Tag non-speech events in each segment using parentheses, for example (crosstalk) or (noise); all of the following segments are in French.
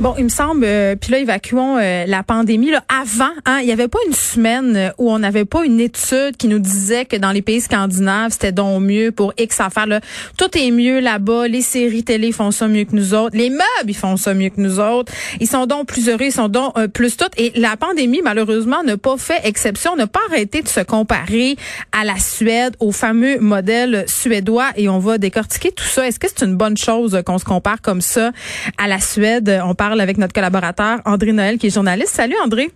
Bon, il me semble, euh, puis là, évacuons euh, la pandémie. Là, avant, hein, il n'y avait pas une semaine euh, où on n'avait pas une étude qui nous disait que dans les pays scandinaves, c'était donc mieux pour X affaires. Là. Tout est mieux là-bas. Les séries télé font ça mieux que nous autres. Les meubles, ils font ça mieux que nous autres. Ils sont donc plus heureux, ils sont donc plus toutes. Et la pandémie, malheureusement, n'a pas fait exception, n'a pas arrêté de se comparer à la Suède, au fameux modèle suédois. Et on va décortiquer tout ça. Est-ce que c'est une bonne chose qu'on se compare comme ça à la Suède? Avec notre collaborateur André Noël, qui est journaliste. Salut André.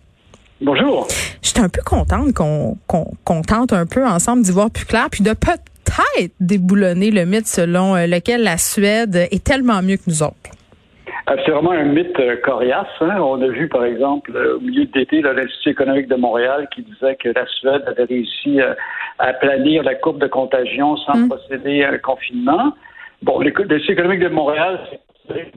Bonjour. J'étais un peu contente qu'on tente un peu ensemble d'y voir plus clair, puis de peut-être déboulonner le mythe selon euh, lequel la Suède est tellement mieux que nous autres. Euh, c'est vraiment un mythe euh, coriace. Hein. On a vu, par exemple, au milieu d'été, l'Institut économique de Montréal qui disait que la Suède avait réussi à planir la courbe de contagion sans mm. procéder à un confinement. Bon, l'Institut économique de Montréal, c'est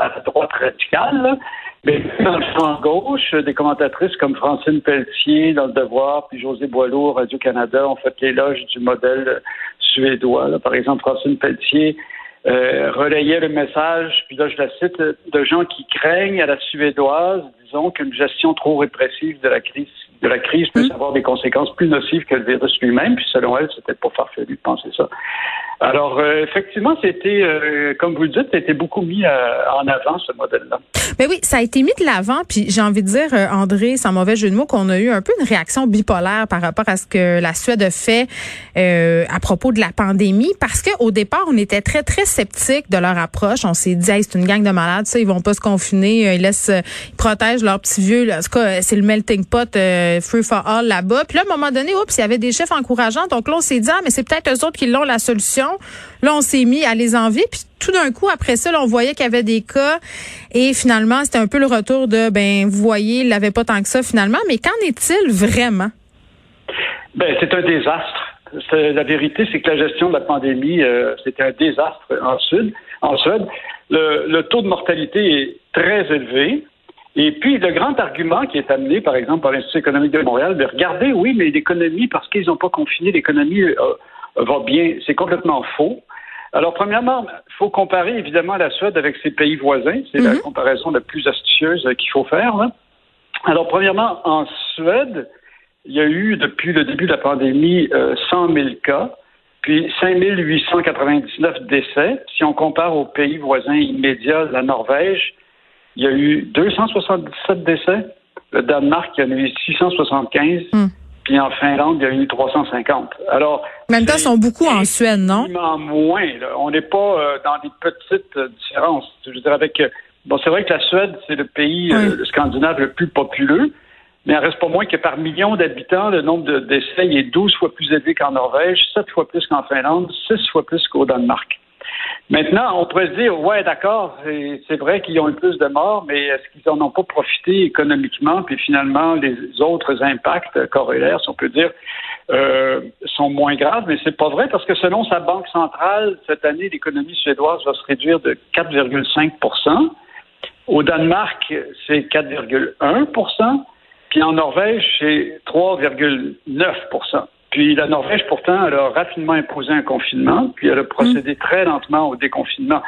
à la droite radicale, mais dans le champ gauche, des commentatrices comme Francine Pelletier dans Le Devoir, puis José Boileau, Radio-Canada, ont fait l'éloge du modèle suédois. Par exemple, Francine Pelletier euh, relayait le message, puis là je la cite, de gens qui craignent à la suédoise, disons, qu'une gestion trop répressive de la crise de la crise peut mmh. avoir des conséquences plus nocives que le virus lui-même, puis selon elle, c'était pas farfelu de penser ça. Alors, euh, effectivement, c'était, euh, comme vous le dites, c'était beaucoup mis euh, en avant, ce modèle-là. Mais oui, ça a été mis de l'avant, puis j'ai envie de dire, André, sans mauvais jeu de mots, qu'on a eu un peu une réaction bipolaire par rapport à ce que la Suède a fait à propos de la pandémie, parce qu'au départ, on était très, très sceptiques de leur approche. On s'est dit, hey, c'est une gang de malades, ça, ils vont pas se confiner, ils laissent, ils protègent leurs petits vieux. Là. En tout cas, c'est le melting pot free for all là-bas. Puis là, à un moment donné, oups, il y avait des chefs encourageants, donc là, on s'est dit, ah, mais c'est peut-être eux autres qui l'ont la solution. Là, on s'est mis à les envier, puis tout d'un coup, après ça, on voyait qu'il y avait des cas, et finalement, c'était un peu le retour de, ben, vous voyez, il l'avait pas tant que ça finalement, mais qu'en est-il vraiment? Ben, c'est un désastre. La vérité, c'est que la gestion de la pandémie, euh, c'était un désastre en Sud. En Suède, le, taux de mortalité est très élevé. Et puis, le grand argument qui est amené, par exemple, par l'Institut économique de Montréal, de regardez, oui, mais l'économie, parce qu'ils n'ont pas confiné, l'économie euh, va bien. C'est complètement faux. Alors, premièrement, il faut comparer évidemment la Suède avec ses pays voisins. C'est la mhm. comparaison la plus astucieuse qu'il faut faire. Alors, premièrement, en Suède, il y a eu depuis le début de la pandémie 100 euh, 000 cas, puis 5 899 décès. Si on compare aux pays voisins immédiats, la Norvège, il y a eu 277 décès. Le Danemark, il y en a eu 675. Puis en Finlande, il y a eu 350. Alors, en même temps, ils sont beaucoup en Suède, non? moins. On n'est pas euh, dans des petites euh, différences. Je veux dire, avec. Euh, bon, c'est vrai que la Suède, c'est le pays scandinave le plus populeux, mais il reste pas moins que par million d'habitants, le nombre de décès est 12 fois plus élevé qu'en Norvège, 7 fois plus qu'en Finlande, 6 fois plus qu'au Danemark. Maintenant, on pourrait se dire, ouais, d'accord, c'est vrai qu'ils ont eu plus de morts, mais est-ce qu'ils n'en ont pas profité économiquement? Puis finalement, les autres impacts corollaires, si on peut dire, euh, sont moins graves, mais c'est pas vrai parce que selon sa banque centrale, cette année, l'économie suédoise va se réduire de 4,5% Au Danemark, c'est 4,1% puis en Norvège, c'est 3,9 puis la Norvège, pourtant, elle a rapidement imposé un confinement, puis elle a procédé mm. très lentement au déconfinement.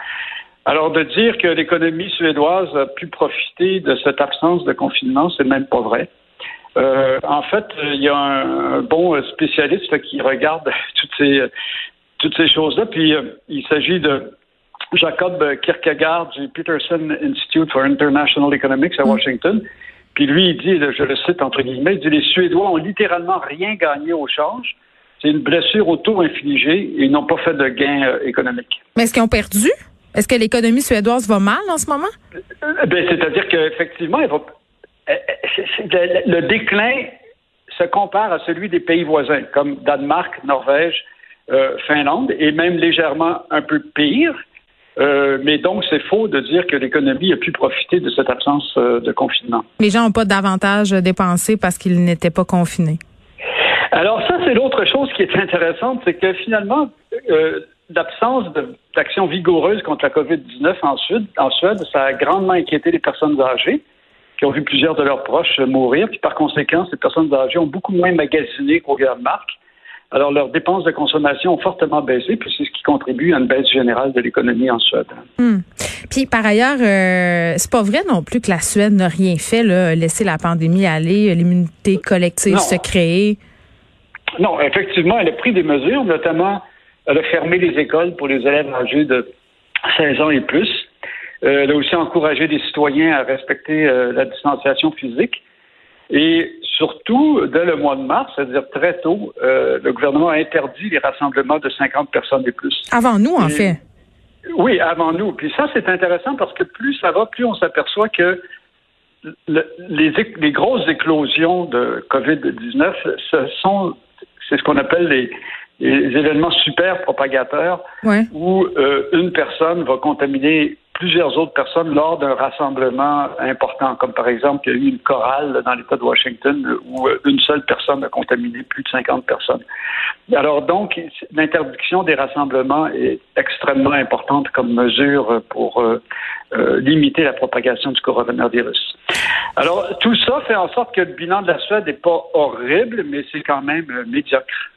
Alors de dire que l'économie suédoise a pu profiter de cette absence de confinement, c'est même pas vrai. Euh, en fait, il y a un, bon spécialiste qui regarde (laughs) toutes ces toutes ces choses-là. Puis euh, il s'agit de Jacob Kierkegaard du Peterson Institute for International Economics à mm. Puis lui, il dit, je le cite entre guillemets, il dit les Suédois ont littéralement rien gagné au change. C'est une blessure auto-infligée et ils n'ont pas fait de gain euh, économique. Mais est-ce qu'ils ont perdu? Est-ce que l'économie suédoise va mal en ce moment? Euh, ben, c'est-à-dire qu'effectivement, le déclin se compare à celui des pays voisins, comme Danemark, Norvège, Finlande, et même légèrement un peu pire. Euh, mais donc, c'est faux de dire que l'économie a pu profiter de cette absence euh, de confinement. Les gens n'ont pas davantage dépensé parce qu'ils n'étaient pas confinés. Alors ça, c'est l'autre chose qui est intéressante, c'est que finalement, euh, l'absence d'action vigoureuse contre la COVID-19 en Suède, en Suède, ça a grandement inquiété les personnes âgées qui ont vu plusieurs de leurs proches mourir, puis par conséquent, ces personnes âgées ont beaucoup moins magasiné qu'au Danemark. Alors, leurs dépenses de consommation ont fortement baissé, puis c'est ce qui contribue à une baisse générale de l'économie en Suède. Hmm. Puis, par ailleurs, euh, c'est pas vrai non plus que la Suède n'a rien fait, là, laisser la pandémie aller, l'immunité collective se créer? Non, effectivement, elle a pris des mesures, notamment, elle a fermé les écoles pour les élèves âgés de 16 ans et plus. Euh, elle a aussi encouragé les citoyens à respecter euh, la distanciation physique. Et surtout, dès le mois de mars, c'est-à-dire très tôt, euh, le gouvernement a interdit les rassemblements de 50 personnes et plus. Avant nous, en fait. Oui, avant nous. Puis ça, c'est intéressant parce que plus ça va, plus on s'aperçoit que les, les, grosses éclosions de COVID-19, ce sont, c'est ce qu'on appelle les, événements super propagateurs où euh, une personne va contaminer plusieurs autres personnes lors d'un rassemblement important, comme par exemple, il y a eu une chorale dans l'État de Washington où euh, une seule personne a contaminé plus de 50 personnes. Alors donc, l'interdiction des rassemblements est extrêmement importante comme mesure pour euh, euh, limiter la propagation du coronavirus. Alors, tout ça fait en sorte que le bilan de la Suède n'est pas horrible, mais c'est quand même médiocre.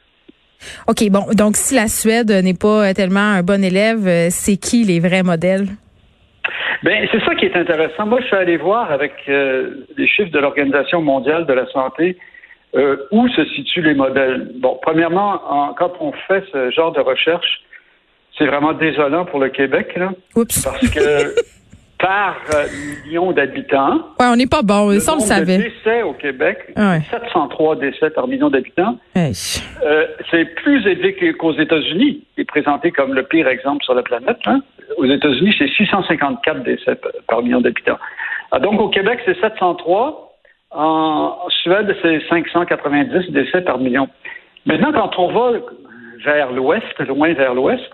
OK, bon, donc si la Suède n'est pas tellement un bon élève, c'est qui les vrais modèles? Ben, c'est ça qui est intéressant. Moi, je suis allé voir avec euh, les chiffres de l'Organisation mondiale de la santé euh, où se situent les modèles. Bon, premièrement, quand on fait ce genre de recherche, c'est vraiment désolant pour le Québec, là, Oups. parce que (laughs) par euh, million d'habitants. Ouais, on n'est pas bon, ça on le savait. décès au Québec, 703 décès par million d'habitants. Euh, c'est plus élevé qu'aux États-Unis, qui est présenté comme le pire exemple sur la planète. Hein. Aux États-Unis, c'est 654 décès par million d'habitants. Ah, donc au Québec, c'est 703. En Suède, c'est 590 décès par million. Maintenant, quand on va vers l'ouest, loin vers l'ouest,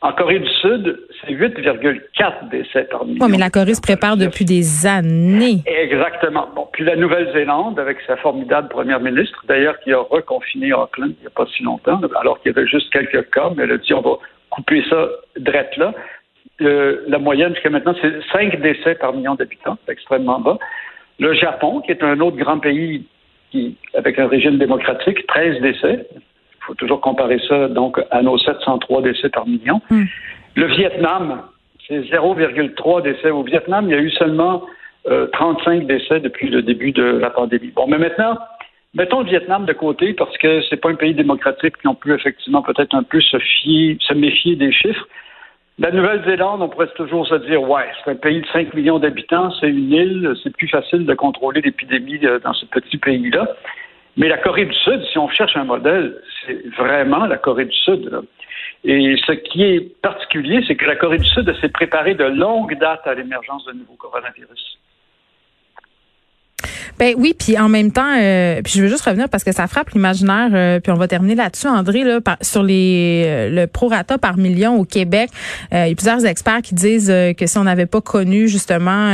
en Corée du Sud, c'est 8,4 décès par million. Oui, mais la Corée se prépare depuis des années. Exactement. Bon, puis la Nouvelle-Zélande, avec sa formidable première ministre, d'ailleurs, qui a reconfiné Auckland il n'y a pas si longtemps, alors qu'il y avait juste quelques cas, mais elle a dit on va couper ça drette là. Euh, la moyenne jusqu'à maintenant, c'est 5 décès par million d'habitants, c'est extrêmement bas. Le Japon, qui est un autre grand pays qui, avec un régime démocratique, 13 décès faut toujours comparer ça donc à nos 703 décès par million. Hmm. Le Vietnam, c'est 0,3 décès. Au Vietnam, il y a eu seulement 35 euh, décès depuis le début de la pandémie. Bon, mais maintenant, mettons le Vietnam de côté parce que c'est pas un pays démocratique qui on peut effectivement peut-être un peu se fier, se méfier des chiffres. La Nouvelle-Zélande, on pourrait toujours se dire, ouais, c'est un pays de 5 millions d'habitants, c'est une île, c'est plus facile de contrôler l'épidémie euh, dans ce petit pays-là. Mais la Corée du Sud, si on cherche un modèle, c'est vraiment la Corée du Sud. Et ce qui est particulier, c'est que la Corée du Sud s'est préparée de longue date à l'émergence d'un nouveau coronavirus. Ben oui, puis en même temps, euh, puis je veux juste revenir parce que ça frappe l'imaginaire, euh, puis on va terminer là-dessus, André, là, sur les euh, le prorata par million au Québec. il y a plusieurs experts qui disent que si on n'avait pas connu justement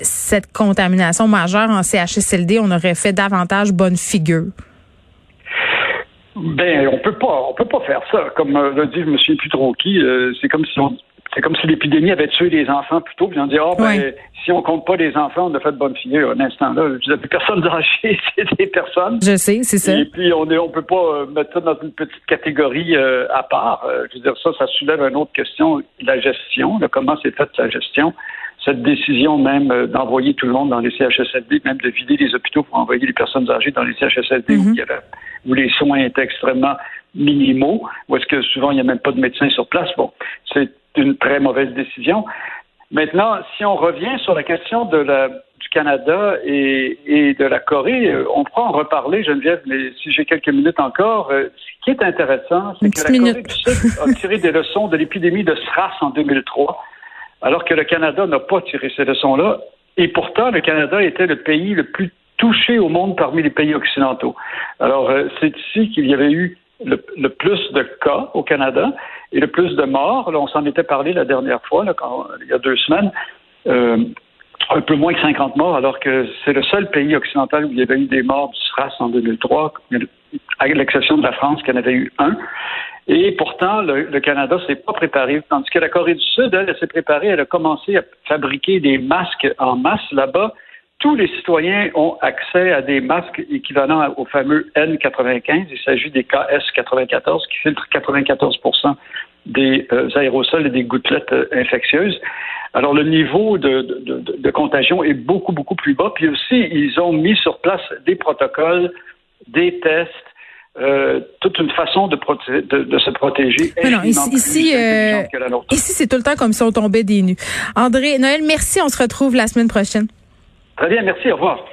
cette contamination majeure en CHSLD, on aurait fait davantage bonne figure. Ben, on peut pas, on peut pas faire ça. Comme l'a dit M. trop qui, c'est comme si on c'est comme si l'épidémie avait tué les enfants plutôt, puis on dit, ah, ben, si on compte pas les enfants, on a fait de bonne figure. Un instant là, je plus personne (laughs) âgées, c'est des personnes. Je sais, c'est ça. Et puis, on est, on peut pas euh, mettre ça dans une petite catégorie euh, à part. Euh, je veux dire, ça, ça soulève une autre question, la gestion, comment c'est fait la gestion? Cette décision même d'envoyer tout le monde dans les CHSLD, même de vider les hôpitaux pour envoyer les personnes âgées dans les CHSLD où, mm-hmm. Où les soins étaient extrêmement minimaux, où est-ce que souvent il n'y a même pas de médecins sur place. Bon, c'est une très mauvaise décision. Maintenant, si on revient sur la question de la, du Canada et, de la Corée, euh, on pourra en reparler, Geneviève, mais si j'ai quelques minutes encore, euh, ce qui est intéressant, c'est que la Corée du Sud a tiré des leçons de l'épidémie de SRAS en 2003, alors que le Canada n'a pas tiré ces leçons-là. Et pourtant, le Canada était le pays le plus touché au monde parmi les pays occidentaux. Alors, euh, c'est ici qu'il y avait eu le, plus de cas au Canada et le plus de morts. Là, on s'en était parlé la dernière fois, là, quand, il y a deux semaines. Euh, un peu moins que 50 morts, alors que c'est le seul pays occidental où il y avait eu des morts du SRAS en 2003, à l'exception de la France qui en avait eu un. Et pourtant, le, Canada s'est pas préparé, tandis que la Corée du Sud, elle s'est préparée, elle a commencé à fabriquer des masques en masse là-bas. Tous les citoyens ont accès à des masques équivalents au fameux N95. Il s'agit des KS94 qui filtrent 94% des euh, aérosols et des gouttelettes euh, infectieuses. Alors, le niveau de, de, de, contagion est beaucoup, beaucoup plus bas. Puis aussi, ils ont mis sur place des protocoles, des tests, euh, toute une façon de, se protéger. Non, ici, ici, ici c'est tout le temps comme si on tombait des nues. André, Noël, merci. On se retrouve la semaine prochaine. Très bien, merci. Au revoir.